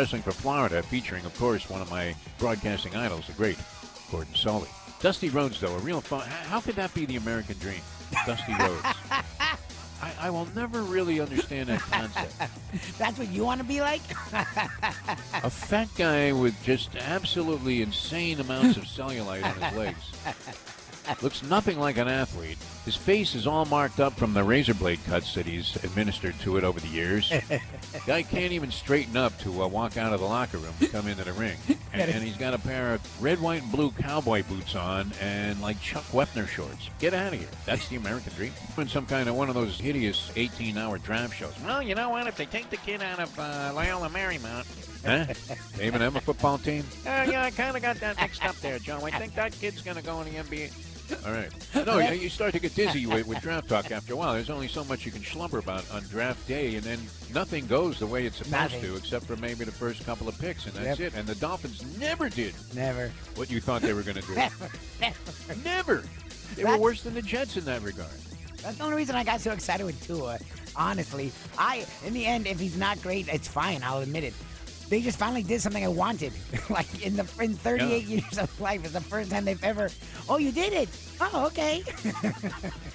Wrestling for Florida, featuring, of course, one of my broadcasting idols, the great Gordon Solie. Dusty Rhodes, though, a real fun. How could that be the American dream? Dusty Rhodes. I, I will never really understand that concept. That's what you want to be like? A fat guy with just absolutely insane amounts of cellulite on his legs. Looks nothing like an athlete. His face is all marked up from the razor blade cuts that he's administered to it over the years. Guy can't even straighten up to uh, walk out of the locker room to come into the ring. And, and he's got a pair of red, white, and blue cowboy boots on and like Chuck Wepner shorts. Get out of here. That's the American dream. In some kind of one of those hideous 18 hour draft shows. Well, you know what? If they take the kid out of uh, Loyola Marymount, Huh? They even have a football team? Uh, yeah, I kind of got that mixed up there, Joe. I think that kid's going to go in the NBA. All right. No, you- you start to get dizzy with, with draft talk after a while. There's only so much you can slumber about on draft day, and then nothing goes the way it's supposed Nothing. to, except for maybe the first couple of picks, and that's Yep. it. And the Dolphins never did Never. what you thought they were going to do. Never. Never. never. They were worse than the Jets in that regard. That's the only reason I got so excited with Tua. Honestly, I in the end, if he's not great, it's fine. I'll admit it. They just finally did something I wanted. like in the in 38 Yeah. years of life, it's the first time they've ever. Oh, you did it. Oh, okay. I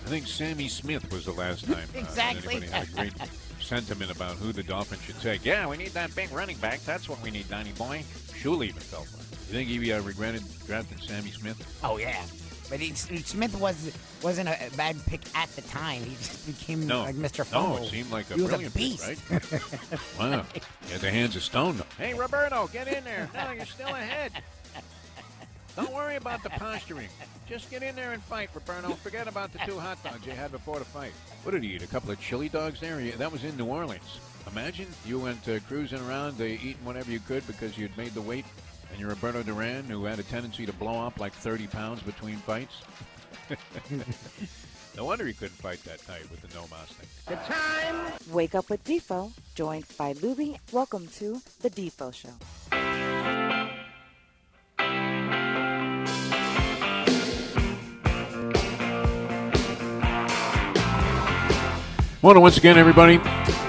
think Sammy Smith was the last time uh, Exactly. anybody had a great sentiment about who the Dolphins should take. Yeah, we need that big running back. That's what we need, Donny Boy. Shula even felt it. You think he uh, regretted drafting Sammy Smith? oh yeah. But he, Smith was wasn't a bad pick at the time. He just became No. like Mr. No, it seemed like a he was brilliant a beast. pick, right? wow. He had the hands of stone, though. Hey, Roberto, get in there. No, you're still ahead. Don't worry about the posturing. Just get in there and fight, Roberto. Forget about the two hot dogs you had before the fight. What did he eat? A couple of chili dogs there? That was in New Orleans. Imagine you went uh, cruising around, uh, eating whatever you could because you'd made the weight, and you're Roberto Duran, who had a tendency to blow up like 30 pounds between fights. no wonder he couldn't fight that night with the no mouse thing. The time! Wake up with Defo, joined by Luby. Welcome to the Defo Show. Well, once again, everybody,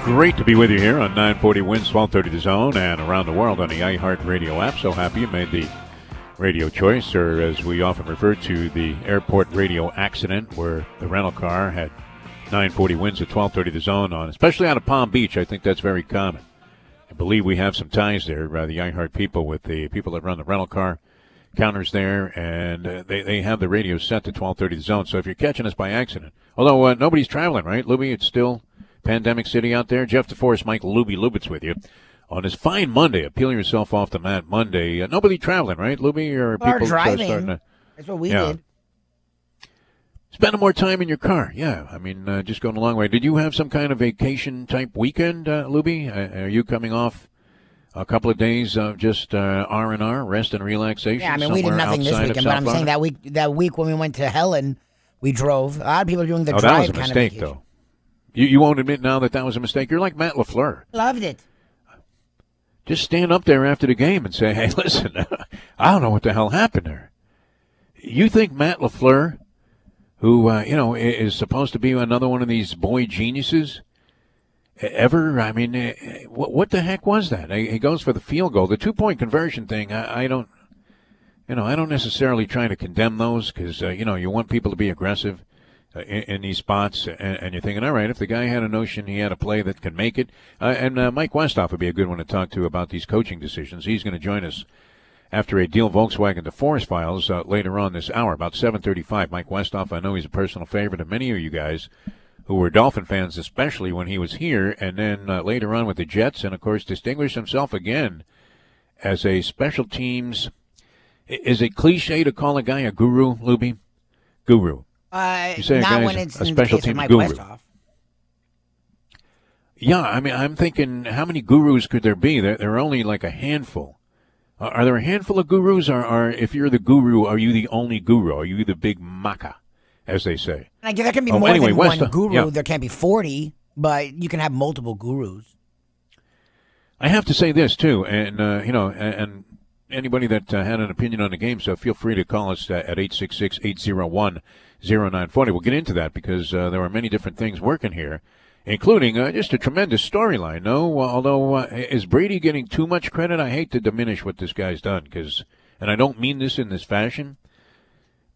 great to be with you here on 940 WINZ, 1230 The Zone, and around the world on the iHeartRadio app. So happy you made the radio choice, or as we often refer to, the airport radio accident where the rental car had 940 Winds at 1230 The Zone on, especially out of Palm Beach. I think that's very common. I believe we have some ties there, uh, the iHeart people, with the people that run the rental car counters there, and uh, they, they have the radio set to 1230 The Zone. So if you're catching us by accident, although uh, nobody's traveling, right, Luby? It's still Pandemic City out there. Jeff DeForest, Mike Luby Lubitz with you. On this fine Monday, appeal yourself off the mat Monday. Uh, nobody traveling, right, Luby? Or people uh, driving. starting to That's what we Yeah. did. spending more time in your car? Yeah, I mean, uh, just going a long way. Did you have some kind of vacation type weekend, uh, Luby? Uh, are you coming off a couple of days of just uh, R and R, rest and relaxation? Yeah, I mean, we did nothing this weekend, but I'm saying that week that week when we went to Helen, we drove. A lot of people are doing the oh, drive that was a kind mistake, though. You, you won't admit now that that was a mistake. You're like Matt Lafleur. Loved it. Just stand up there after the game and say, "Hey, listen, I don't know what the hell happened there." You think Matt Lafleur, who uh, you know is supposed to be another one of these boy geniuses, ever? I mean, eh, what what the heck was that? He goes for the field goal, the two point conversion thing. I, I don't, you know, I don't necessarily try to condemn those because uh, you know you want people to be aggressive uh, in, in these spots, and, and you're thinking, all right, if the guy had a notion he had a play that can make it, uh, and uh, Mike Westhoff would be a good one to talk to about these coaching decisions. He's going to join us after a deal Volkswagen DeForest files uh, later on this hour, about 7:35. Mike Westhoff, I know he's a personal favorite of many of you guys who were Dolphin fans, especially when he was here, and then uh, later on with the Jets, and of course distinguished himself again as a special teams. Is it cliche to call a guy a guru, Luby? Guru. Uh, You say a not guy's when a- it's a in special the case team guru. Westhoff. Yeah, I mean, I'm thinking, how many gurus could there be? There, there are only like a handful. Are, are there a handful of gurus, or, or if you're the guru, are you the only guru? Are you the big maca, as they say? I guess there can be Oh, more anyway, than West- one guru. yeah. There can't be forty, but you can have multiple gurus. I have to say this too, and uh, you know, and, and anybody that uh, had an opinion on the game, so feel free to call us uh, at 866-801-0940. We'll get into that because uh, there are many different things working here, including uh, just a tremendous storyline. No, although uh, is Brady getting too much credit? I hate to diminish what this guy's done because, and I don't mean this in this fashion.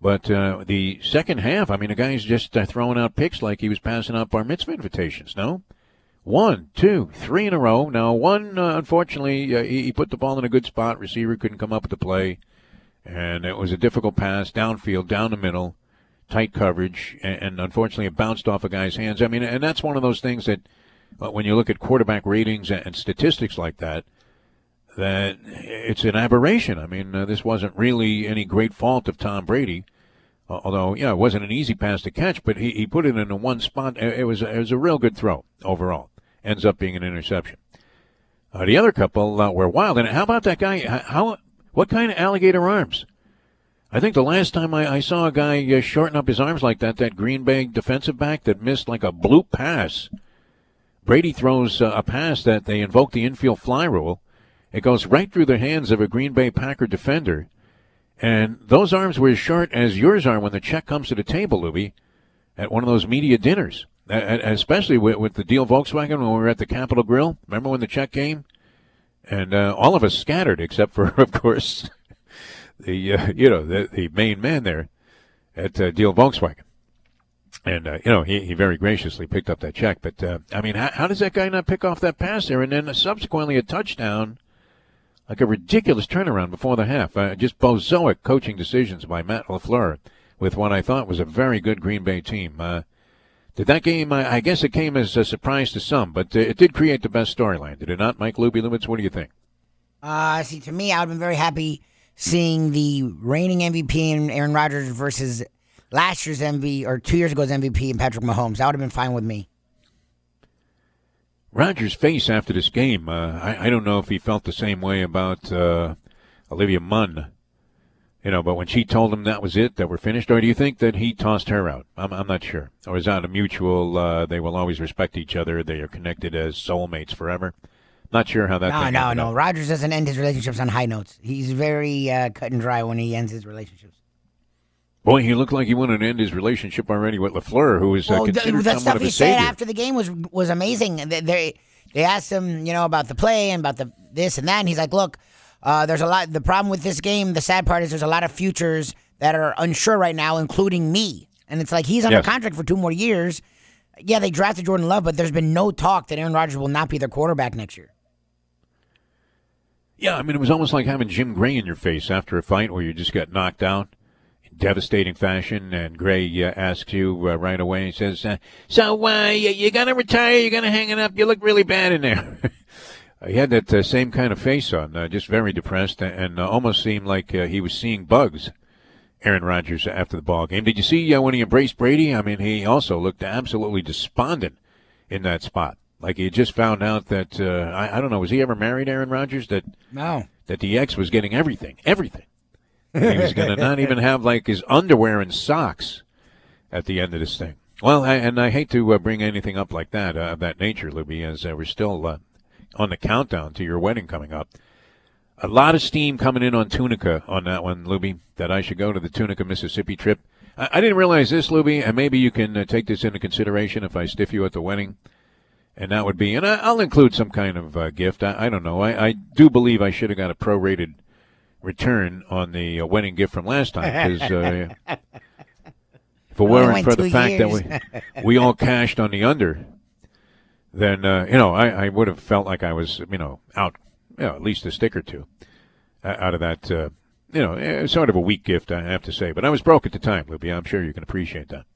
But uh, the second half, I mean, the guy's just uh, throwing out picks like he was passing out bar mitzvah invitations. No, one, two, three in a row. Now, one, uh, unfortunately, uh, he, he put the ball in a good spot. Receiver couldn't come up with the play. And it was a difficult pass downfield, down the middle, tight coverage. And, and unfortunately, it bounced off a guy's hands. I mean, and that's one of those things that uh, when you look at quarterback ratings and, and statistics like that, that it's an aberration. I mean, uh, this wasn't really any great fault of Tom Brady. Uh, Although, yeah, it wasn't an easy pass to catch, but he, he put it in a one spot. It, was it was a real good throw overall. Ends up being an interception. Uh, the other couple uh, were wild. And how about that guy? How what kind of alligator arms? I think the last time I, I saw a guy uh, shorten up his arms like that, that Green Bay defensive back that missed like a bloop pass. Brady throws uh, a pass that they invoke the infield fly rule. It goes right through the hands of a Green Bay Packer defender. And those arms were as short as yours are when the check comes to the table, Luby, at one of those media dinners. Especially with, with the deal Volkswagen when we were at the Capitol Grill. Remember when the check came? And uh, all of us scattered, except for, of course, the uh, you know the, the main man there at uh, Deal Volkswagen. And uh, you know he, he very graciously picked up that check. But uh, I mean, how, how does that guy not pick off that pass there? And then subsequently a touchdown like a ridiculous turnaround before the half. Uh, just bozoic coaching decisions by Matt LaFleur with what I thought was a very good Green Bay team. Uh, did that game, I, I guess it came as a surprise to some, but uh, it did create the best storyline, did it not, Mike Luby Lubitz? What do you think? Uh, see, to me, I would have been very happy seeing the reigning MVP in Aaron Rodgers versus last year's MVP or two years ago's MVP in Patrick Mahomes. That would have been fine with me. Rodgers' face after this game, uh, I, I don't know if he felt the same way about uh, Olivia Munn. You know, but when she told him that was it, that we're finished, or do you think that he tossed her out? I'm, I'm not sure. Or is that a mutual, uh, they will always respect each other, they are connected as soulmates forever? Not sure how that No, no, no. up. Rodgers doesn't end his relationships on high notes. He's very uh, cut and dry when he ends his relationships. Boy, he looked like he wanted to end his relationship already with Lafleur, who is uh, Well, the, considered the somewhat stuff he said savior. after the game was was amazing. They, they they asked him, you know, about the play and about the this and that, and he's like, "Look, uh, there's a lot. The problem with this game, the sad part is there's a lot of futures that are unsure right now, including me." And it's like he's under Yes. contract for two more years. Yeah, they drafted Jordan Love, but there's been no talk that Aaron Rodgers will not be their quarterback next year. Yeah, I mean, it was almost like having Jim Gray in your face after a fight where you just got knocked out devastating fashion, and Gray uh, asks you uh, right away. He says, uh, "So uh, you, you gonna retire? You gonna hang it up? You look really bad in there." he had that uh, same kind of face on, uh, just very depressed, and uh, almost seemed like uh, he was seeing bugs. Aaron Rodgers after the ball game. Did you see uh, when he embraced Brady? I mean, he also looked absolutely despondent in that spot. Like he had just found out that uh, I, I don't know. Was he ever married, Aaron Rodgers? That No. that the ex was getting everything, everything. He was going to not even have like his underwear and socks at the end of this thing. Well, I, and I hate to uh, bring anything up like that uh, of that nature, Libby, as uh, we're still uh, on the countdown to your wedding coming up. A lot of steam coming in on Tunica on that one, Luby, that I should go to the Tunica, Mississippi trip. I, I didn't realize this, Luby, and maybe you can uh, take this into consideration if I stiff you at the wedding. And that would be, and I, I'll include some kind of uh, gift. I, I don't know. I, I do believe I should have got a prorated return on the uh, wedding gift from last time because uh, if it weren't for the two fact that we we all cashed on the under, then uh, you know I, I would have felt like I was you know out you know, at least a stick or two uh, out of that. Uh, you know, eh, sort of a weak gift, I have to say. But I was broke at the time, Libby. I'm sure you can appreciate that.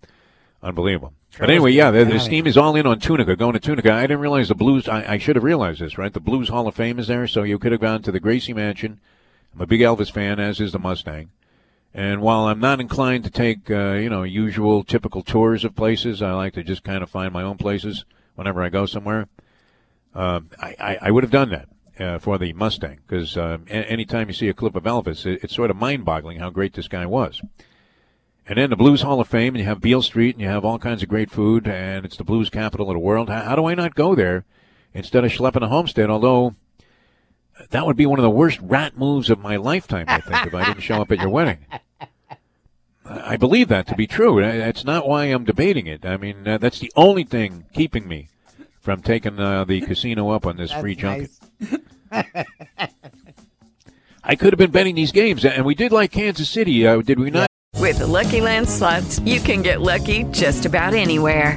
Unbelievable. but anyway, yeah, the, the steam is all in on Tunica, going to Tunica. I didn't realize the Blues, I, I should have realized this, right? The Blues Hall of Fame is there, so you could have gone to the Gracie Mansion. I'm a big Elvis fan, as is the Mustang. And while I'm not inclined to take, uh, you know, usual typical tours of places, I like to just kind of find my own places whenever I go somewhere. um, I, I, I would have done that uh, for the Mustang because um, a- anytime you see a clip of Elvis, it, it's sort of mind-boggling how great this guy was. And then the Blues Hall of Fame, and you have Beale Street, and you have all kinds of great food, and it's the blues capital of the world. How, how do I not go there instead of schlepping a homestead? Although that would be one of the worst rat moves of my lifetime, I think, if I didn't show up at your wedding. I believe that to be true. That's not why I'm debating it. I mean, uh, that's the only thing keeping me from taking uh, the casino up on this free junket. I could have been betting these games, and we did like Kansas City, uh, did we not? With the Lucky Land slots, you can get lucky just about anywhere.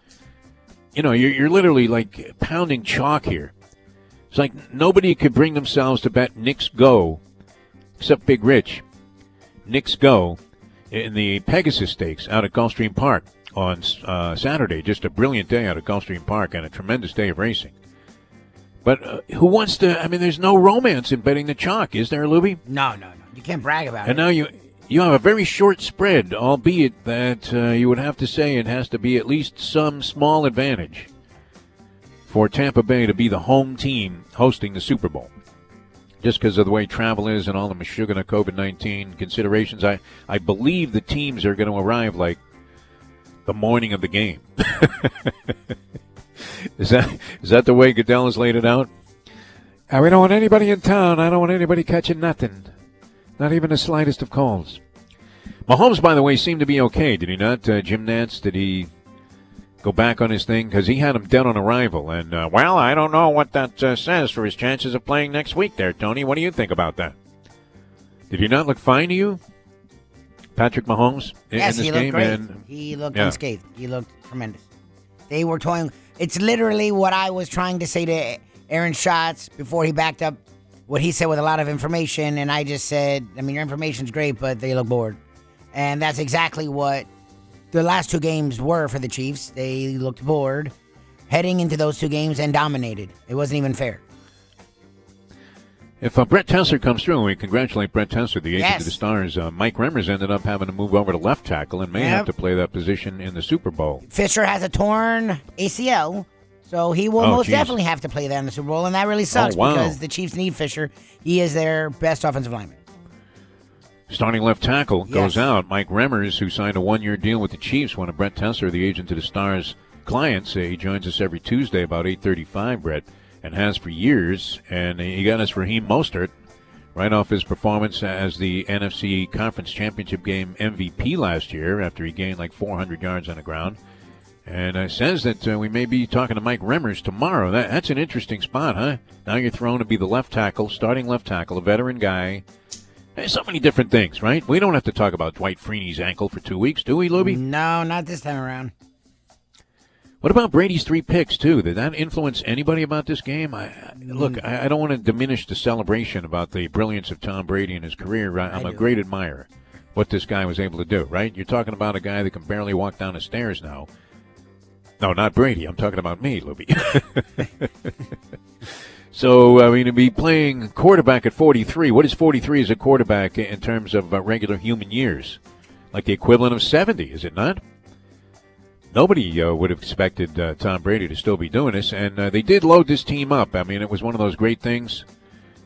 you know, you're, you're literally like pounding chalk here. It's like nobody could bring themselves to bet Knicks go, except Big Rich. Knicks go in the Pegasus Stakes out at Gulfstream Park on uh, Saturday. Just a brilliant day out at Gulfstream Park and a tremendous day of racing. But uh, who wants to? I mean, there's no romance in betting the chalk, is there, Luby? No, no, no. You can't brag about And it. now you you have a very short spread, albeit that uh, you would have to say it has to be at least some small advantage for Tampa Bay to be the home team hosting the Super Bowl. Just because of the way travel is and all the Michigan COVID nineteen considerations, I I believe the teams are going to arrive like the morning of the game. is that is that the way Goodell has laid it out? Uh, we don't want anybody in town. I don't want anybody catching nothing. Not even the slightest of calls. Mahomes, by the way, seemed to be okay, did he not? Uh, Jim Nantz, did he go back on his thing? Because he had him dead on arrival. And, uh, well, I don't know what that uh, says for his chances of playing next week there, Tony. What do you think about that? Did he not look fine to you? Patrick Mahomes in, yes, in this he looked game? great. And, he looked yeah. unscathed. He looked tremendous. They were toying. It's literally what I was trying to say to Aaron Schatz before he backed up what he said with a lot of information, and I just said, I mean, your information's great, but they look bored. And that's exactly what the last two games were for the Chiefs. They looked bored heading into those two games and dominated. It wasn't even fair. If uh, Brett Tessler comes through, and we congratulate Brett Tessler, the agent Yes. of the Stars. Uh, Mike Remmers ended up having to move over to left tackle and may Yep. have to play that position in the Super Bowl. Fisher has a torn ACL, so he will Oh, most geez. definitely have to play that in the Super Bowl, and that really oh, sucks Oh, wow. because the Chiefs need Fisher. He is their best offensive lineman. Starting left tackle goes out. Mike Remmers, who signed a one-year deal with the Chiefs, one of Brett Tessler, the agent to the Stars clients. He joins us every Tuesday about 8:35, Brett, and has for years. And he got us Raheem Mostert right off his performance as the NFC Conference Championship game MVP last year after he gained like 400 yards on the ground. And uh, says that uh, we may be talking to Mike Remmers tomorrow. That, that's an interesting spot, huh? Now you're thrown to be the left tackle, starting left tackle, a veteran guy. There's so many different things, right? We don't have to talk about Dwight Freeney's ankle for two weeks, do we, Luby? No, not this time around. What about Brady's three picks too? Did that influence anybody about this game? I, I- look, I, I don't want to diminish the celebration about the brilliance of Tom Brady and his career. I, I'm I a great admirer what this guy was able to do. Right? You're talking about a guy that can barely walk down the stairs now. No, not Brady. I'm talking about me, Luby. so, I mean, to be playing quarterback at 43, what is 43 as a quarterback in terms of uh, regular human years? Like the equivalent of 70, is it not? Nobody uh, would have expected uh, Tom Brady to still be doing this, and uh, they did load this team up. I mean, it was one of those great things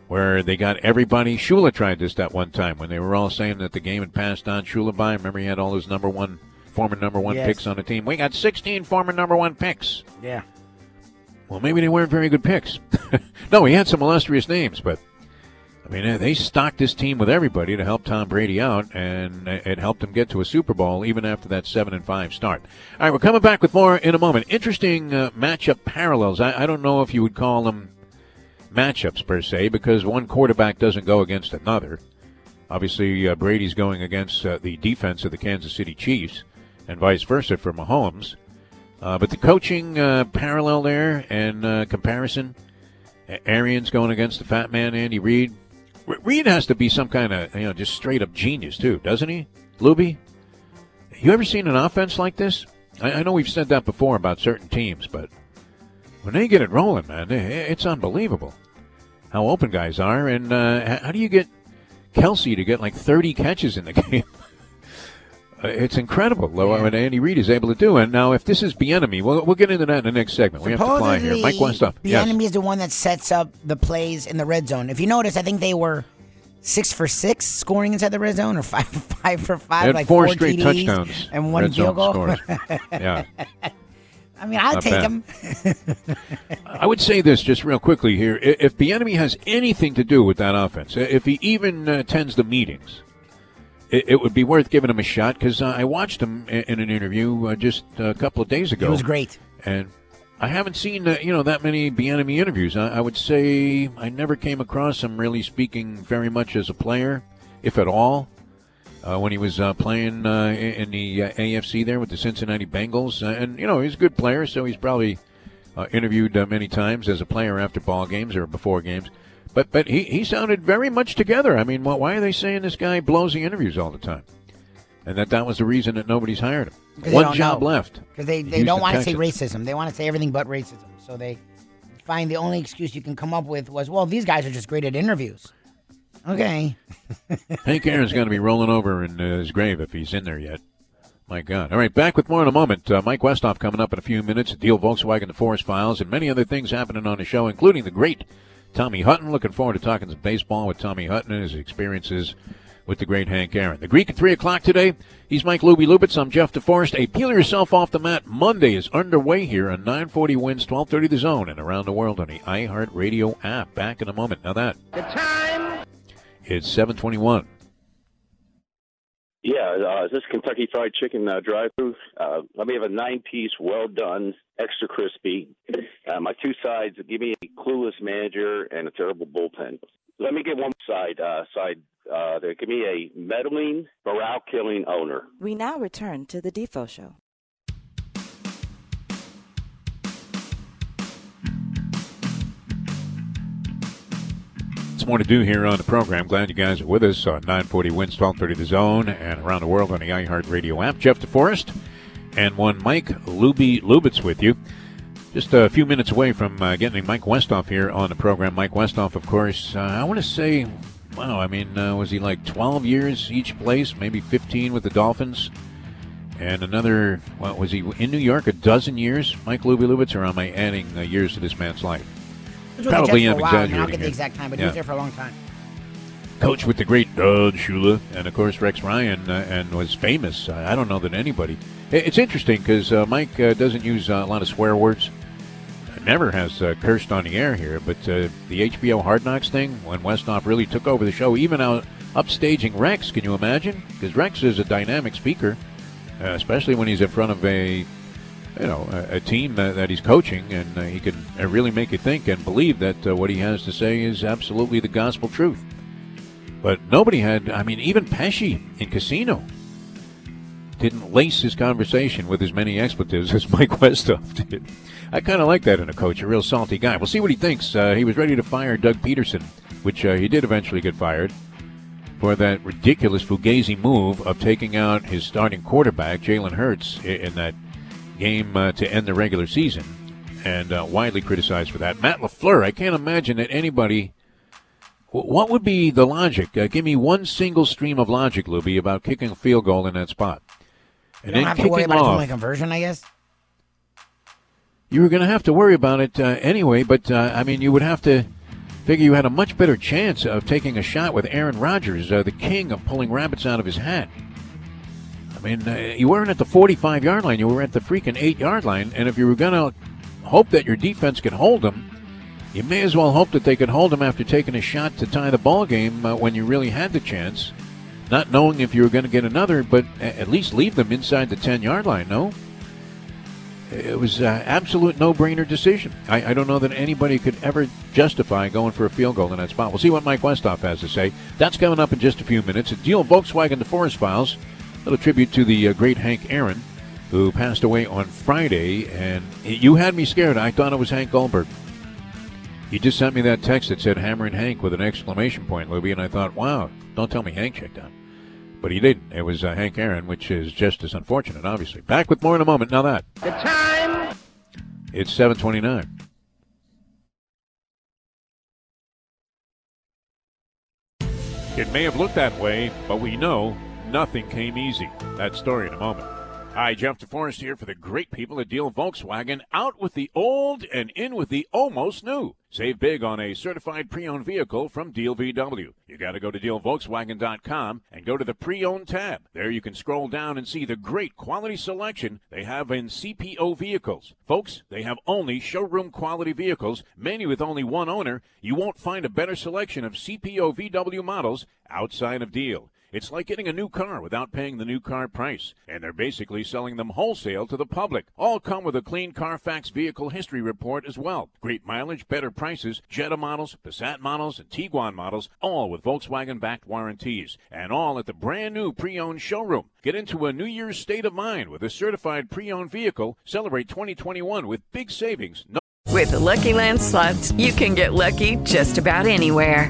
where they got everybody. Shula tried this that one time when they were all saying that the game had passed on Shula by. Remember, he had all those number one, former number one Yes. picks on the team. We got 16 former number one picks. Yeah. Well, maybe they weren't very good picks. no, he had some illustrious names, but I mean, they stocked this team with everybody to help Tom Brady out, and it helped him get to a Super Bowl even after that seven and five start. All right, we're coming back with more in a moment. Interesting uh, matchup parallels. I, I don't know if you would call them matchups per se, because one quarterback doesn't go against another. Obviously, uh, Brady's going against uh, the defense of the Kansas City Chiefs, and vice versa for Mahomes. Uh, but the coaching uh, parallel there and uh, comparison, Arians going against the fat man Andy Reid. Reid has to be some kind of you know just straight up genius too, doesn't he, Luby? You ever seen an offense like this? I, I know we've said that before about certain teams, but when they get it rolling, man, it's unbelievable how open guys are. And uh, how do you get Kelce to get like 30 catches in the game? Uh, it's incredible yeah. what Andy Reid is able to do. And now, if this is Bieniemy, we'll, we'll get into that in the next segment. Supposedly, we have to fly here. Mike Westhoff. Bieniemy yes. is the one that sets up the plays in the red zone. If you notice, I think they were six for six scoring inside the red zone, or five five for five, like four, four straight TDs touchdowns and one field goal. yeah. I mean, I'll Not take bad. him. I would say this just real quickly here: if Bieniemy has anything to do with that offense, if he even uh, attends the meetings, it, it, would be worth giving him a shot because uh, I watched him in, in an interview uh, just a couple of days ago. It was great, and I haven't seen uh, you know that many Bieniemy interviews. I, I, would say I never came across him really speaking very much as a player, if at all. Uh, when he was uh, playing uh, in the AFC there with the Cincinnati Bengals, and you know he's a good player, so he's probably interviewed many times as a player after ball games or before games. But but he, he sounded very much together. I mean, why are they saying this guy blows the interviews all the time? And that that was the reason that nobody's hired him. One job know. left. Because they, they don't want to say racism. They want to say everything but racism. So they find the only excuse you can come up with was, well, these guys are just great at interviews. Okay. Hank Aaron's going to be rolling over in uh, his grave if he's in there yet. My God. All right, back with more in a moment. Uh, Mike Westhoff coming up in a few minutes. Deal Volkswagen, DeForest Files, and many other things happening on the show, including the great Tommy Hutton. Looking forward to talking some baseball with Tommy Hutton and his experiences with the great Hank Aaron. The Greek at 3 o'clock today. He's Mike Luby Lubitz. I'm Jeff DeForest. A Peel Yourself Off the Mat Monday is underway here on 940 WINZ, 1230 The Zone and around the world on the iHeartRadio app. Back in a moment. Now that. The time. It's 721. Yeah, uh, is this Kentucky Fried Chicken uh, drive-through? Uh, let me have a nine-piece, well-done, extra crispy. Uh, my two sides. Give me a clueless manager and a terrible bullpen. Let me get one side. Uh, side. Uh, there. Give me a meddling, morale-killing owner. We now return to the Defo Show. More to do here on the program. Glad you guys are with us on 940 WINZ 1230 The Zone and around the world on the iHeartRadio app. Jeff DeForest and one Mike Luby Lubitz with you. Just a few minutes away from uh, getting Mike Westhoff here on the program. Mike Westhoff, of course, uh, I want to say, wow, I mean, uh, was he like 12 years each place, maybe 15 with the Dolphins? And another, what was he in New York a dozen years? Mike Luby Lubitz, or am I adding uh, years to this man's life? Probably am exaggerating. I don't get the exact time, but yeah. he was there for a long time. Coach with the great Don Shula, and of course Rex Ryan, uh, and was famous. Uh, I don't know that anybody. It's interesting because uh, Mike uh, doesn't use uh, a lot of swear words. Never has uh, cursed on the air here, but the HBO Hard Knocks thing, when Westhoff really took over the show, even out upstaging Rex, can you imagine? Because Rex is a dynamic speaker, especially when he's in front of a you know, a, a team that, that, he's coaching, and uh, he can uh, really make you think and believe that uh, what he has to say is absolutely the gospel truth. But nobody had, I mean, even Pesci in Casino didn't lace his conversation with as many expletives as Mike Westhoff did. I kind of like that in a coach, a real salty guy. We'll see what he thinks. Uh, he was ready to fire Doug Pederson, which uh, he did eventually get fired for that ridiculous Fugazi move of taking out his starting quarterback, Jalen Hurts, in that game uh, to end the regular season, and uh, widely criticized for that. Matt LaFleur, I can't imagine that anybody. What would be the logic? Uh, give me one single stream of logic, Luby, about kicking a field goal in that spot. And you don't have to worry about off, a conversion, I guess. You were going to have to worry about it uh, anyway, but uh, I mean, you would have to figure you had a much better chance of taking a shot with Aaron Rodgers, uh, the king of pulling rabbits out of his hat mean, uh, you weren't at the 45 yard line, you were at the freaking 8 yard line. And if you were going to hope that your defense could hold them, you may as well hope that they could hold them after taking a shot to tie the ball game uh, when you really had the chance, not knowing if you were going to get another, but at least leave them inside the 10 yard line, no? It was an absolute no brainer decision. I, I, don't know that anybody could ever justify going for a field goal in that spot. We'll see what Mike Westhoff has to say. That's coming up in just a few minutes. A deal Volkswagen DeForest Files little tribute to the uh, great Hank Aaron, who passed away on Friday. And you had me scared. I thought it was Hank Goldberg. You just sent me that text that said Hammer and Hank with an exclamation point, Luby, and I thought, wow, don't tell me Hank checked out. But he didn't. It was uh, Hank Aaron, which is just as unfortunate, obviously. Back with more in a moment. Now that. The time. It's 729. It may have looked that way, but we know nothing came easy. That story in a moment. Hi, Jeff DeForest here for the great people at Deal Volkswagen. Out with the old and in with the almost new. Save big on a certified pre-owned vehicle from Deal VW. You got to go to dealvolkswagen.com and go to the pre-owned tab. There you can scroll down and see the great quality selection they have in CPO vehicles. Folks, they have only showroom quality vehicles, many with only one owner. You won't find a better selection of CPO VW models outside of Deal. It's like getting a new car without paying the new car price. And they're basically selling them wholesale to the public. All come with a clean Carfax vehicle history report as well. Great mileage, better prices, Jetta models, Passat models, and Tiguan models, all with Volkswagen backed warranties. And all at the brand new pre owned showroom. Get into a New Year's state of mind with a certified pre owned vehicle. Celebrate 2021 with big savings. No- With the Lucky Land slots, you can get lucky just about anywhere.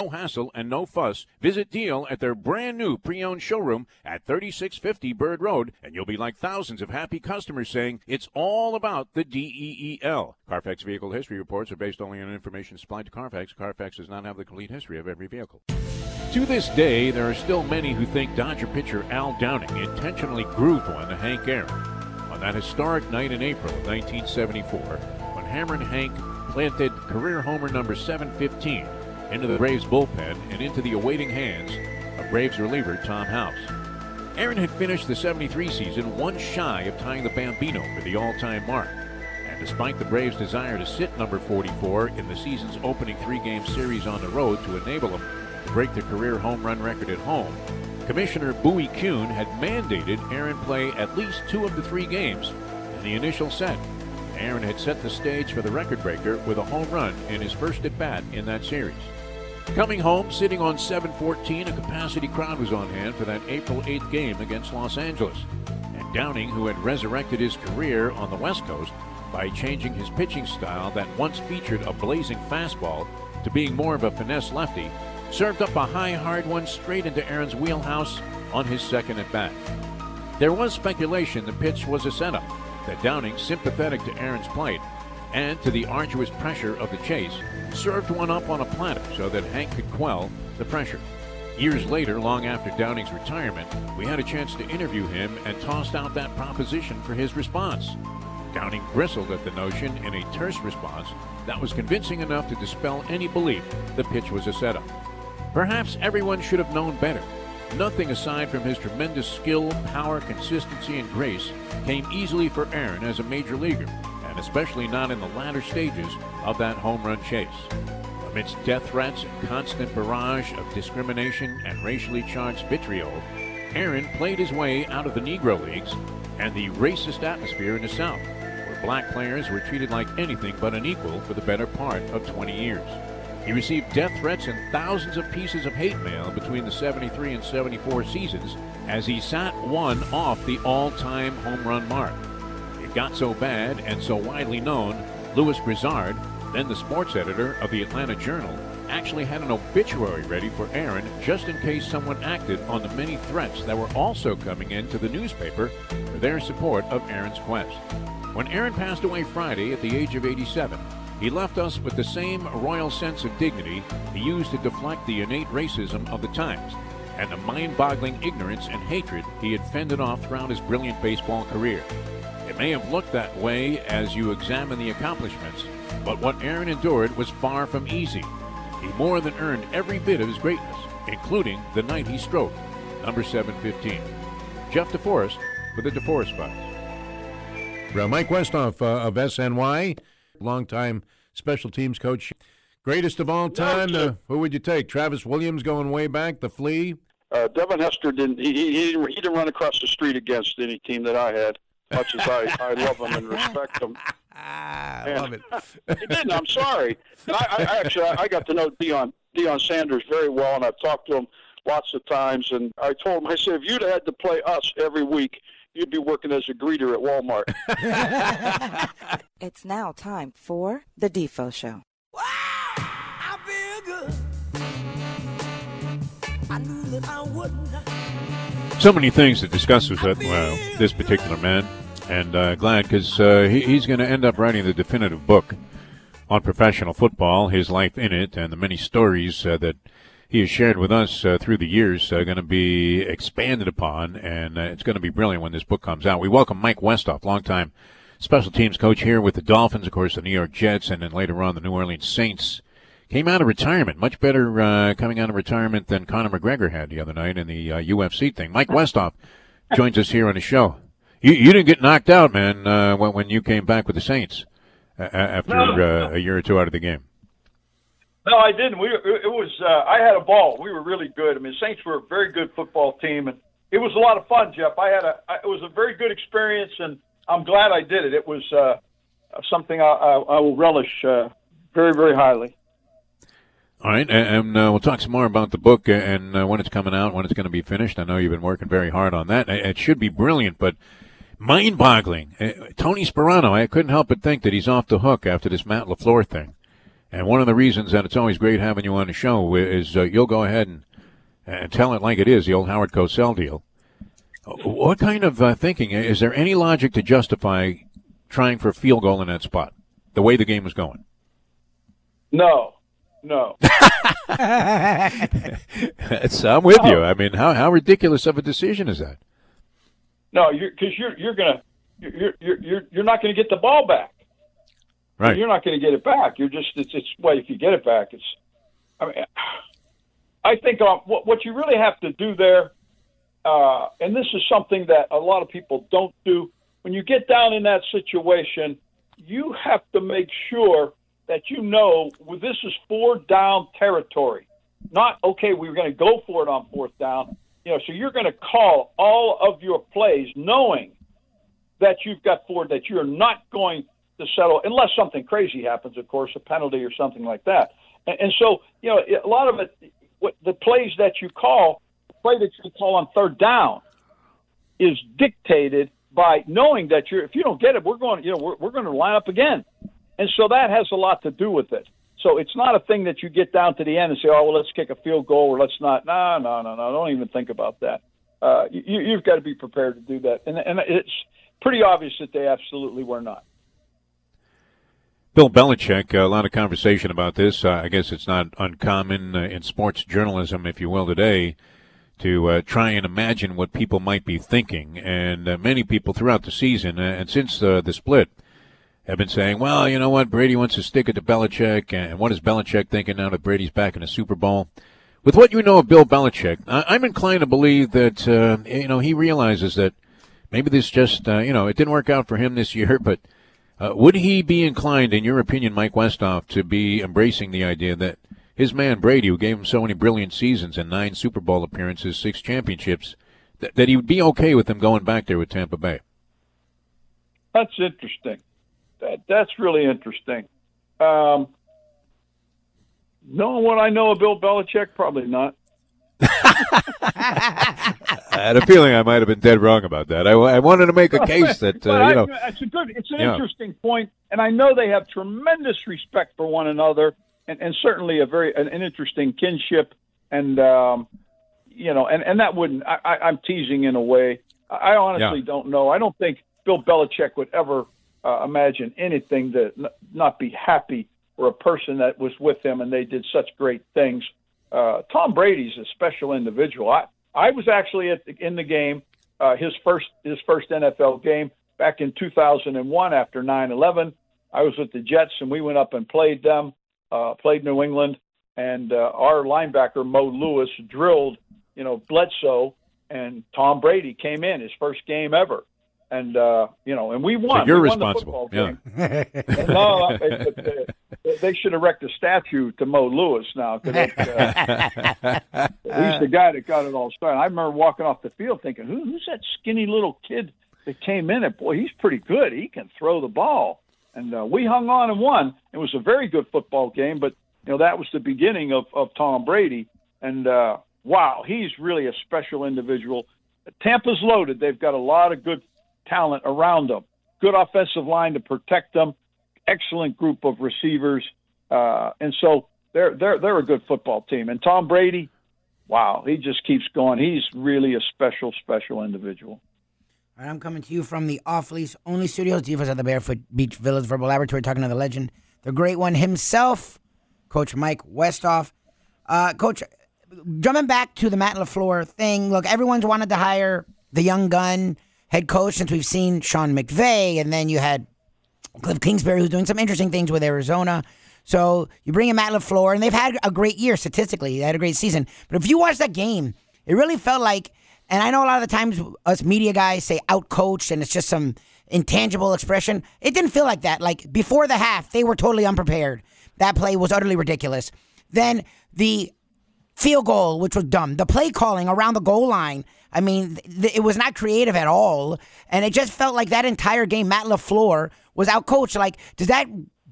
No hassle and no fuss. Visit Deal at their brand new pre owned showroom at 3650 Bird Road, and you'll be like thousands of happy customers saying it's all about the DEEL. Carfax vehicle history reports are based only on information supplied to Carfax. Carfax does not have the complete history of every vehicle. To this day, there are still many who think Dodger pitcher Al Downing intentionally grooved one to Hank Aaron on that historic night in April of 1974 when Hammer and Hank planted career homer number 715 into the Braves bullpen and into the awaiting hands of Braves reliever Tom House. Aaron had finished the 73 season one shy of tying the Bambino for the all-time mark. And despite the Braves' desire to sit number 44 in the season's opening three-game series on the road to enable him to break the career home run record at home, Commissioner Bowie Kuhn had mandated Aaron play at least two of the three games in the initial set. Aaron had set the stage for the record breaker with a home run in his first at bat in that series. Coming home, sitting on 714, a capacity crowd was on hand for that April 8th game against Los Angeles. And Downing, who had resurrected his career on the West Coast by changing his pitching style that once featured a blazing fastball to being more of a finesse lefty, served up a high, hard one straight into Aaron's wheelhouse on his second at bat. There was speculation the pitch was a setup, that Downing, sympathetic to Aaron's plight and to the arduous pressure of the chase, served one up on a platter so that Hank could quell the pressure. Years later, long after Downing's retirement, we had a chance to interview him and tossed out that proposition for his response. Downing bristled at the notion in a terse response that was convincing enough to dispel any belief the pitch was a setup. Perhaps everyone should have known better. Nothing aside from his tremendous skill, power, consistency, and grace came easily for Aaron as a major leaguer, especially not in the latter stages of that home run chase. Amidst death threats and constant barrage of discrimination and racially charged vitriol, Aaron played his way out of the Negro Leagues and the racist atmosphere in the South, where black players were treated like anything but an equal for the better part of 20 years. He received death threats and thousands of pieces of hate mail between the 73 and 74 seasons as he sat one off the all time home run mark. Got so bad and so widely known, Lewis Grizzard, then the sports editor of the Atlanta Journal, actually had an obituary ready for Aaron just in case someone acted on the many threats that were also coming into the newspaper for their support of Aaron's quest. When Aaron passed away Friday at the age of 87, he left us with the same royal sense of dignity he used to deflect the innate racism of the times and the mind boggling ignorance and hatred he had fended off throughout his brilliant baseball career. It may have looked that way as you examine the accomplishments, but what Aaron endured was far from easy. He more than earned every bit of his greatness, including the night he stroked, number 715. Jeff DeForest for the DeForest Files. Mike Westhoff uh, of SNY, longtime special teams coach. Greatest of all time, uh, who would you take? Travis Williams going way back, the flea? Uh, Devin Hester didn't he, he, he didn't he didn't run across the street against any team that I had, much as I, I love them and respect them. Ah, And- love it. he didn't. I'm sorry. And I, I actually I got to know Deion Deion Sanders very well, and I've talked to him lots of times. And I told him, I said, if you'd had to play us every week, you'd be working as a greeter at Walmart. It's now time for The Defo Show. I feel good. I knew that I wouldn't. So many things to discuss with well, this particular man, and uh, glad because uh, he, he's going to end up writing the definitive book on professional football, his life in it, and the many stories uh, that he has shared with us uh, through the years are going to be expanded upon, and uh, it's going to be brilliant when this book comes out. We welcome Mike Westhoff, longtime special teams coach here with the Dolphins, of course, the New York Jets, and then later on the New Orleans Saints. Came out of retirement, much better uh, coming out of retirement than Conor McGregor had the other night in the uh, UFC thing. Mike Westhoff joins us here on the show. You, you didn't get knocked out, man, uh, when, when you came back with the Saints uh, after uh, a year or two out of the game. No, I didn't. We it was uh, I had a ball. We were really good. I mean, Saints were a very good football team, and it was a lot of fun, Jeff. I had a it was a very good experience, and I'm glad I did it. It was uh, something I, I, I will relish uh, very very highly. All right, and, uh, we'll talk some more about the book and uh, when it's coming out, when it's going to be finished. I know you've been working very hard on that. It should be brilliant, but mind-boggling. Uh, Tony Sparano, I couldn't help but think that he's off the hook after this Matt Lafleur thing. And one of the reasons that it's always great having you on the show is uh, you'll go ahead and, and tell it like it is, the old Howard Cosell deal. What kind of uh, thinking is there any logic to justify trying for a field goal in that spot, the way the game was going? No, no. It's, I'm with you. I mean, how how ridiculous of a decision is that? No, you're because you're you're gonna you're you're you're you're not going to get the ball back. Right. You're not going to get it back. You're just it's it's well if you get it back it's. I mean, I think um, what what you really have to do there, uh, and this is something that a lot of people don't do. When you get down in that situation, you have to make sure that you know well, this is four down territory. Not okay. We're going to go for it on fourth down. You know, so you're going to call all of your plays knowing that you've got four that you're not going to settle unless something crazy happens, of course, a penalty or something like that. And, and so, you know, a lot of it, what the plays that you call, the play that you call on third down, is dictated by knowing that you're. If you don't get it, we're going. You know, we're, we're going to line up again, and so that has a lot to do with it. So it's not a thing that you get down to the end and say, "Oh, well, let's kick a field goal," or "Let's not." No, no, no, no. Don't even think about that. Uh, you, you've got to be prepared to do that, and and it's pretty obvious that they absolutely were not. Bill Belichick, a lot of conversation about this. Uh, I guess it's not uncommon uh, in sports journalism, if you will, today, to uh, try and imagine what people might be thinking. And uh, many people throughout the season, uh, and since the split, have been saying, well, you know what, Brady wants to stick it to Belichick, and what is Belichick thinking now that Brady's back in the Super Bowl? With what you know of Bill Belichick, I- I'm inclined to believe that, uh, you know, he realizes that maybe this just, uh, you know, it didn't work out for him this year, but uh, would he be inclined, in your opinion, Mike Westhoff, to be embracing the idea that his man Brady, who gave him so many brilliant seasons and nine Super Bowl appearances, six championships, that, that he would be okay with him going back there with Tampa Bay? That's interesting. That that's really interesting. Um, knowing what I know of Bill Belichick, probably not. I had a feeling I might have been dead wrong about that. I, I wanted to make a case that, uh, you know, it's a good, it's an interesting point, and I know they have tremendous respect for one another, and, and certainly a very an, an interesting kinship, and um, you know, and, and that wouldn't. I, I, I'm teasing in a way. I I honestly Yeah. don't know. I don't think Bill Belichick would ever uh, imagine anything to n- not be happy for a person that was with them and they did such great things. Uh, Tom Brady's a special individual. I I was actually at the, in the game, uh, his first his first NFL game back in 2001 after 9/11. I was with the Jets and we went up and played them, uh, played New England, and uh, our linebacker Mo Lewis drilled, you know, Bledsoe, and Tom Brady came in his first game ever, and uh, you know, and we won. so you're We won the responsible. football Yeah. game. no, it, it, it, they should erect a statue to Mo Lewis now. 'cause it, uh, he's the guy that got it all started. I remember walking off the field thinking, Who, "Who's that skinny little kid that came in? And boy, he's pretty good. He can throw the ball." And uh, we hung on and won. It was a very good football game, but you know that was the beginning of of Tom Brady. And uh, wow, he's really a special individual. Tampa's loaded. They've got a lot of good talent around them. Good offensive line to protect them. Excellent group of receivers, uh, and so they're they're they're a good football team. And Tom Brady, wow, he just keeps going. He's really a special special individual. All right, I'm coming to you from the off lease only studios, Divas at the Barefoot Beach Villas Verbal Laboratory, talking to the legend, the great one himself, Coach Mike Westhoff. Uh, Coach, jumping back to the Matt LaFleur thing, look, everyone's wanted to hire the young gun head coach since we've seen Sean McVay, and then you had Cliff Kingsbury, who's doing some interesting things with Arizona. So you bring in Matt LaFleur, and they've had a great year statistically. They had a great season. But if you watch that game, it really felt like, and I know a lot of the times us media guys say outcoached, and it's just some intangible expression. It didn't feel like that. Like before the half, they were totally unprepared. That play was utterly ridiculous. Then the field goal, which was dumb. The play calling around the goal line. I mean, th- it was not creative at all, and it just felt like that entire game. Matt Lafleur was outcoached. Like, does that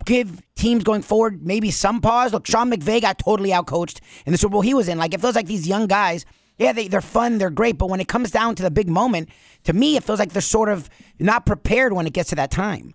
give teams going forward maybe some pause? Look, Sean McVay got totally outcoached in the Super Bowl he was in. Like, it feels like these young guys. Yeah, they, they're fun, they're great, but when it comes down to the big moment, to me, it feels like they're sort of not prepared when it gets to that time.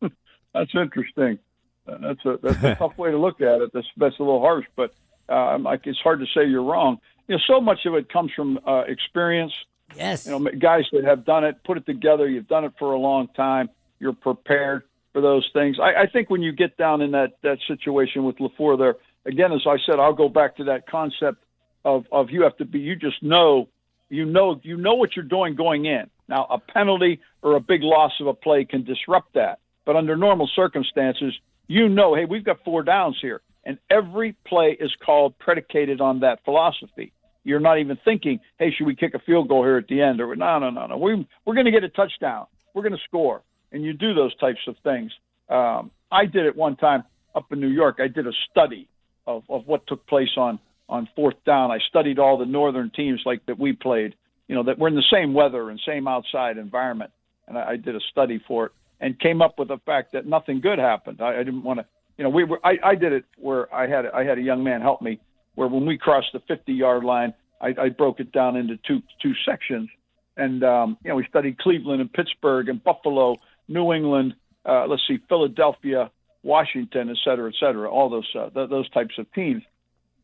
That's interesting. Uh, That's a that's a tough way to look at it. That's that's a little harsh, but uh, like it's hard to say you're wrong. You know, so much of it comes from uh, experience. Yes. You know, guys that have done it, put it together. You've done it for a long time. You're prepared for those things. I, I think when you get down in that that situation with Lafleur, there again, as I said, I'll go back to that concept of of you have to be. You just know, you know, you know what you're doing going in. Now, a penalty or a big loss of a play can disrupt that, but under normal circumstances, you know, hey, we've got four downs here, and every play is called predicated on that philosophy. You're not even thinking, hey, should we kick a field goal here at the end? Or no, no, no, no. We we're going to get a touchdown. We're going to score, and you do those types of things. Um, I did it one time up in New York. I did a study of, of what took place on on fourth down. I studied all the northern teams like that we played. You know that we're in the same weather and same outside environment, and I, I did a study for it and came up with the fact that nothing good happened. I, I didn't want to, you know, we were. I, I did it where I had I had a young man help me. Where when we crossed the 50 yard line, I, I broke it down into two two sections, and um, you know we studied Cleveland and Pittsburgh and Buffalo, New England. Uh, let's see, Philadelphia, Washington, et cetera, et cetera. All those uh, th- those types of teams,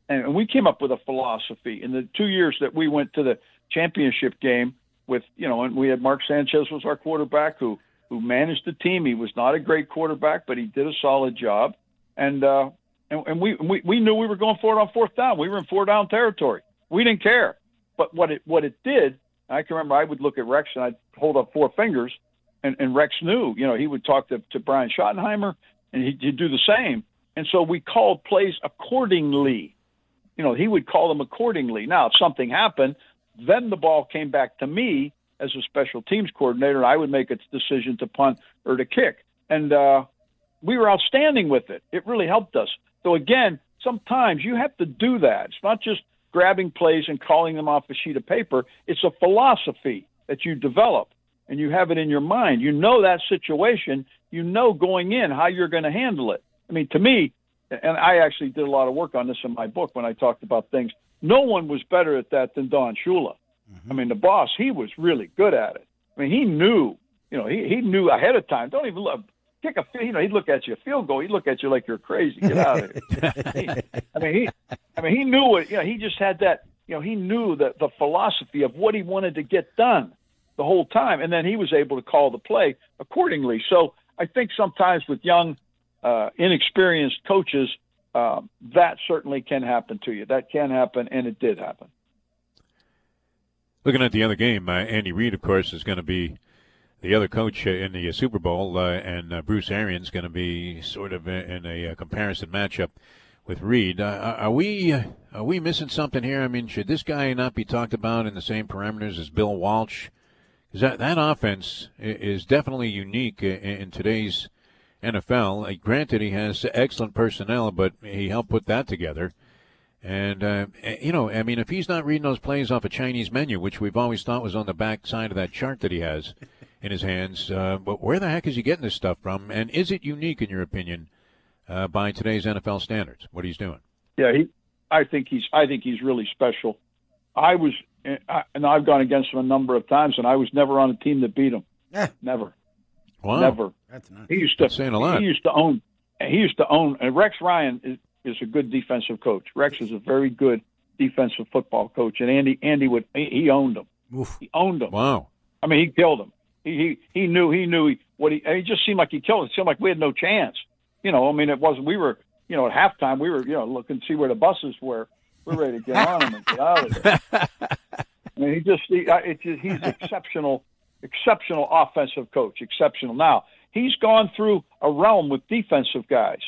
and, and we came up with a philosophy. In the two years that we went to the championship game with, you know, and we had Mark Sanchez was our quarterback who who managed the team. He was not a great quarterback, but he did a solid job. And uh, and, and we, we we knew we were going for it on fourth down. We were in four down territory. We didn't care. But what it what it did, I can remember I would look at Rex and I'd hold up four fingers, and, and Rex knew. You know, he would talk to to Brian Schottenheimer, and he'd, he'd do the same. And so we called plays accordingly. You know, he would call them accordingly. Now, if something happened, then the ball came back to me as a special teams coordinator, and I would make a decision to punt or to kick. And uh, we were outstanding with it. It really helped us. So again, sometimes you have to do that. It's not just grabbing plays and calling them off a sheet of paper. It's a philosophy that you develop and you have it in your mind. You know that situation. You know going in how you're going to handle it. I mean, to me, and I actually did a lot of work on this in my book when I talked about things. No one was better at that than Don Shula. Mm-hmm. I mean, the boss, he was really good at it. I mean, he knew, you know, he, he knew ahead of time. Don't even look, kick a, you know, he'd look at you, a field goal, he'd look at you like you're crazy. Get out of here. I mean, he, I mean, he knew it. You know, he just had that. You know, he knew that the philosophy of what he wanted to get done the whole time, and then he was able to call the play accordingly. So I think sometimes with young, uh, inexperienced coaches, uh, that certainly can happen to you. That can happen, and it did happen. Looking at the other game, uh, Andy Reid, of course, is going to be the other coach uh, in the Super Bowl, uh, and uh, Bruce Arians going to be sort of in a, comparison matchup with Reid. Are we are we missing something here? I mean, should this guy not be talked about in the same parameters as Bill Walsh? Because that that offense is definitely unique in, today's NFL. Granted, he has excellent personnel, but he helped put that together. And, uh, you know, I mean, if he's not reading those plays off a Chinese menu, which we've always thought was on the back side of that chart that he has in his hands, uh, but where the heck is he getting this stuff from? And is it unique, in your opinion, uh, by today's NFL standards, what he's doing? Yeah, he. I think he's. I think he's really special. I was, and I've gone against him a number of times, and I was never on a team that beat him. Yeah. Never. Wow. Never. That's nice. He used to That's saying a lot. He used to own. He used to own. And Rex Ryan is, is a good defensive coach. Rex is a very good defensive football coach, and Andy Andy would he, he owned him. He owned him. Wow. I mean, he killed him. He he, he knew he knew he, what he. He just seemed like he killed. It seemed like we had no chance. You know, I mean, it wasn't. We were, you know, at halftime we were, you know, looking to see where the buses were. We're ready to get on them and get out of there. I mean, he just, he, it's just he's exceptional, exceptional offensive coach, exceptional. Now he's gone through a realm with defensive guys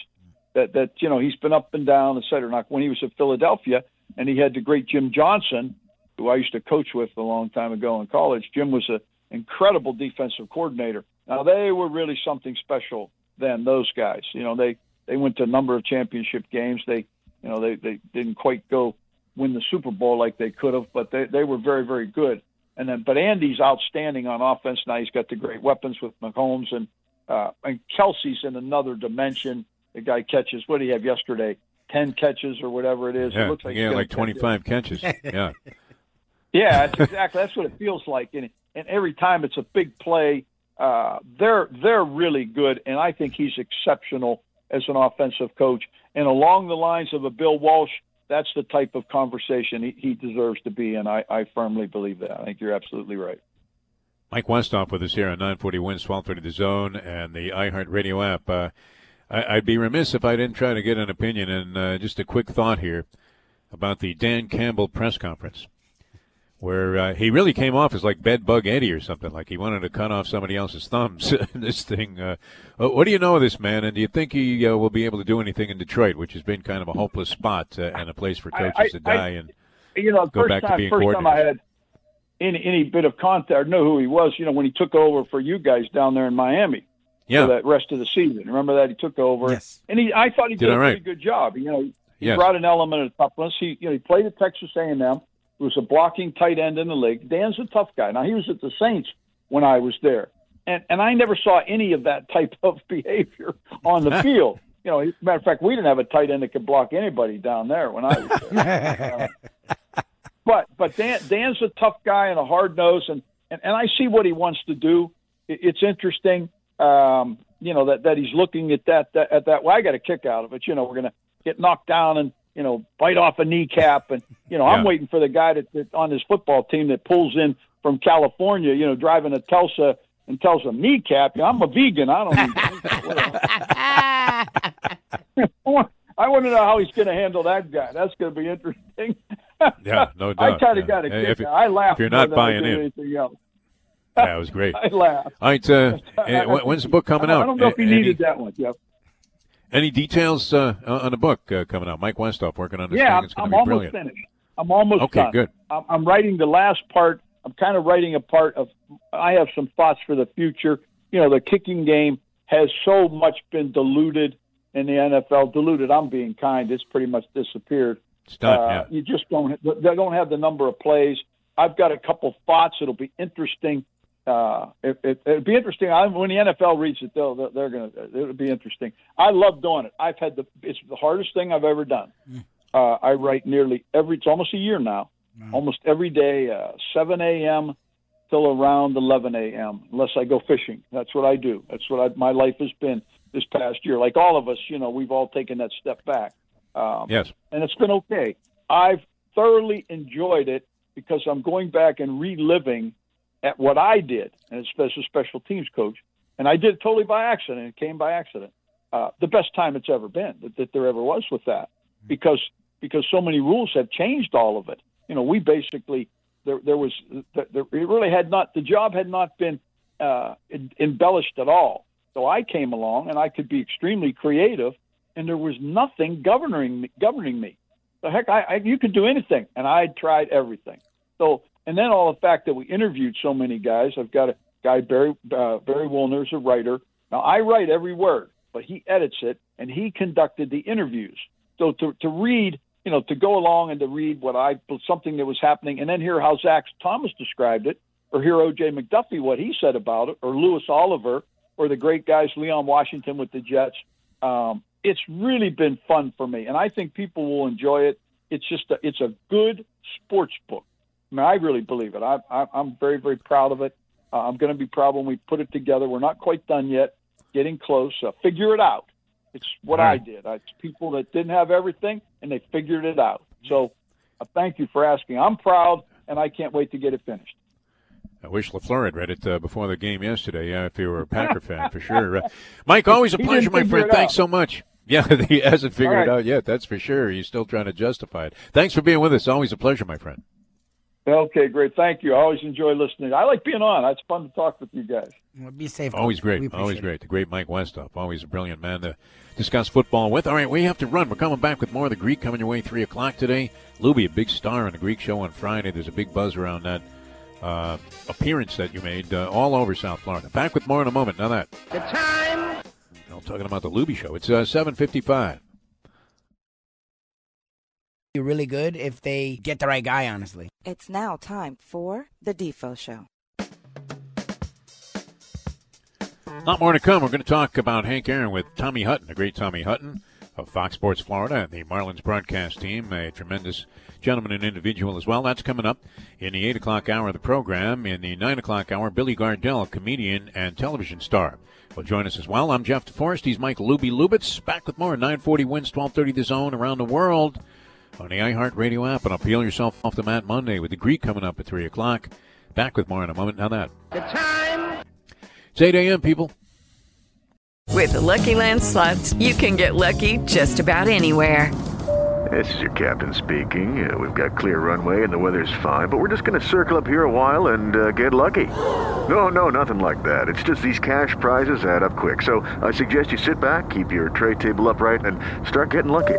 that that you know he's been up and down, et cetera. Like when he was at Philadelphia, and he had the great Jim Johnson, who I used to coach with a long time ago in college. Jim was an incredible defensive coordinator. Now they were really something special then. Those guys, you know, they they went to a number of championship games. They, you know, they they didn't quite go win the Super Bowl like they could have, but they they were very very good. And then, but Andy's outstanding on offense. Now he's got the great weapons with Mahomes and uh, and Kelce's in another dimension. The guy catches. What did he have yesterday? Ten catches or whatever it is. Yeah, it looks like yeah, like 25 catches. Yeah. yeah, that's exactly. That's what it feels like, and and every time it's a big play. Uh, they're they're really good, and I think he's exceptional as an offensive coach. And along the lines of a Bill Walsh, that's the type of conversation he, he deserves to be in. I, I firmly believe that. I think you're absolutely right. Mike Westhoff with us here on 940 WINZ, 1230 The Zone, and the iHeartRadio app. Uh, I, I'd be remiss if I didn't try to get an opinion, and uh, just a quick thought here about the Dan Campbell press conference, where uh, he really came off as like Bedbug Eddie or something, like he wanted to cut off somebody else's thumbs. this thing, uh, uh, what do you know of this man, and do you think he uh, will be able to do anything in Detroit, which has been kind of a hopeless spot uh, and a place for coaches I- to die I- and You know, go first back to time, being first time I had any any bit of contact, know who he was. You know, when he took over for you guys down there in Miami. Yeah. For that rest of the season. Remember that he took over. Yes. And he, I thought he Did did, a all right. pretty good job. You know, he Yes. brought an element of toughness. He, you know, he played at Texas A&M. He was a blocking tight end in the league. Dan's a tough guy. Now he was at the Saints when I was there, and and I never saw any of that type of behavior on the field. You know, matter of fact, we didn't have a tight end that could block anybody down there when I was there. But but Dan Dan's a tough guy and a hard nose, and, and and I see what he wants to do. It, it's interesting, um, you know, that that he's looking at that, that at that. Well, I got a kick out of it. You know, we're gonna get knocked down and you know bite off a kneecap, and you know I'm waiting for the guy that, that on his football team that pulls in from California, you know, driving a Tesla and tells him kneecap. You know, I'm a vegan. I don't need I want to know how he's going to handle that guy. That's going to be interesting. Yeah, no doubt. I kind yeah. of got a kick. if-. I laugh. if you're not buying in. anything else. yeah, it was great. I laugh. All right, uh, eh, when's the book coming out? I don't know if he A- any- needed that one. Yep. Any details uh, on the book uh, coming out? Mike Westhoff working on this Yeah, thing. I'm, It's I'm be almost brilliant. finished. I'm almost Okay, done. good. I'm, I'm writing the last part. I'm kind of writing a part of. I have some thoughts for the future. You know, the kicking game has so much been diluted in the NFL. Diluted. I'm being kind. It's pretty much disappeared. It's done, Uh, yeah. You just don't. They don't have the number of plays. I've got a couple thoughts. It'll be interesting. Uh, it, it, it'll be interesting. I, when the NFL reads it, they'll, they're, they're going to. It'll be interesting. I love doing it. I've had the. It's the hardest thing I've ever done. Uh, I write nearly every. It's almost a year now. Almost every day, uh, 7 a.m. till around 11 a.m. Unless I go fishing. That's what I do. That's what I, my life has been this past year. Like all of us, you know, we've all taken that step back. Um, Yes. and it's been okay. I've thoroughly enjoyed it because I'm going back and reliving at what I did as a special teams coach, and I did it totally by accident. It came by accident. Uh, the best time it's ever been that, that there ever was with that, because because so many rules have changed all of it. You know, we basically there there was there, it really had not the job had not been uh, embellished at all. So I came along and I could be extremely creative, and there was nothing governing me, governing me. The heck, I, I you could do anything, and I tried everything. So, and then all the fact that we interviewed so many guys. I've got a guy Barry uh, Barry Woolner's a writer. Now I write every word. but he edits it and he conducted the interviews. So to, to read, you know, to go along and to read what I something that was happening, and then hear how Zach Thomas described it, or hear O.J. McDuffie what he said about it, or Louis Oliver, or the great guys Leon Washington with the Jets. Um, it's really been fun for me, and I think people will enjoy it. It's just a, it's a good sports book. I mean, I really believe it. I, I, I'm very very proud of it. Uh, I'm going to be proud when we put it together. We're not quite done yet, getting close. Uh, figure it out. It's what Right. I did. I, it's people that didn't have everything and they figured it out. So, uh, thank you for asking. I'm proud, and I can't wait to get it finished. I wish Lafleur had read it uh, before the game yesterday. Uh, if you were a Packer fan, for sure. Mike, always a pleasure, my friend. Thanks out. so much. Yeah, he hasn't figured All it out yet. That's for sure. He's still trying to justify it. Thanks for being with us. Always a pleasure, my friend. Okay, great. Thank you. I always enjoy listening. I like being on. It's fun to talk with you guys. Well, be safe. Always We great. appreciate Always it. great. The great Mike Westhoff. Always a brilliant man to discuss football with. All right, we have to run. We're coming back with more of the Greek coming your way 3 o'clock today. Luby, a big star on the Greek show on Friday. There's a big buzz around that uh, appearance that you made uh, all over South Florida. Back with more in a moment. Now that. The time. I'm talking about the Luby show. It's uh, 755. Be really good if they get the right guy. Honestly. It's now time for The Defo Show. A lot more to come. We're going to talk about Hank Aaron with Tommy Hutton, the great Tommy Hutton of Fox Sports Florida and the Marlins broadcast team, a tremendous gentleman and individual as well. That's coming up in the 8 o'clock hour of the program. In the 9 o'clock hour, Billy Gardell, comedian and television star, will join us as well. I'm Jeff DeForest. He's Mike Luby Lubitz. Back with more 940 WINZ, 1230 the zone around the world on the iHeartRadio app. And I'll peel yourself off the mat Monday with the Greek coming up at 3 o'clock. Back with more in a moment. Now that. The time. It's 8 a.m., people. With the Lucky Land slots, you can get lucky just about anywhere. This is your captain speaking. Uh, we've got clear runway and the weather's fine, but we're just going to circle up here a while and uh, get lucky. No, no, nothing like that. It's just these cash prizes add up quick. So I suggest you sit back, keep your tray table upright, and start getting lucky.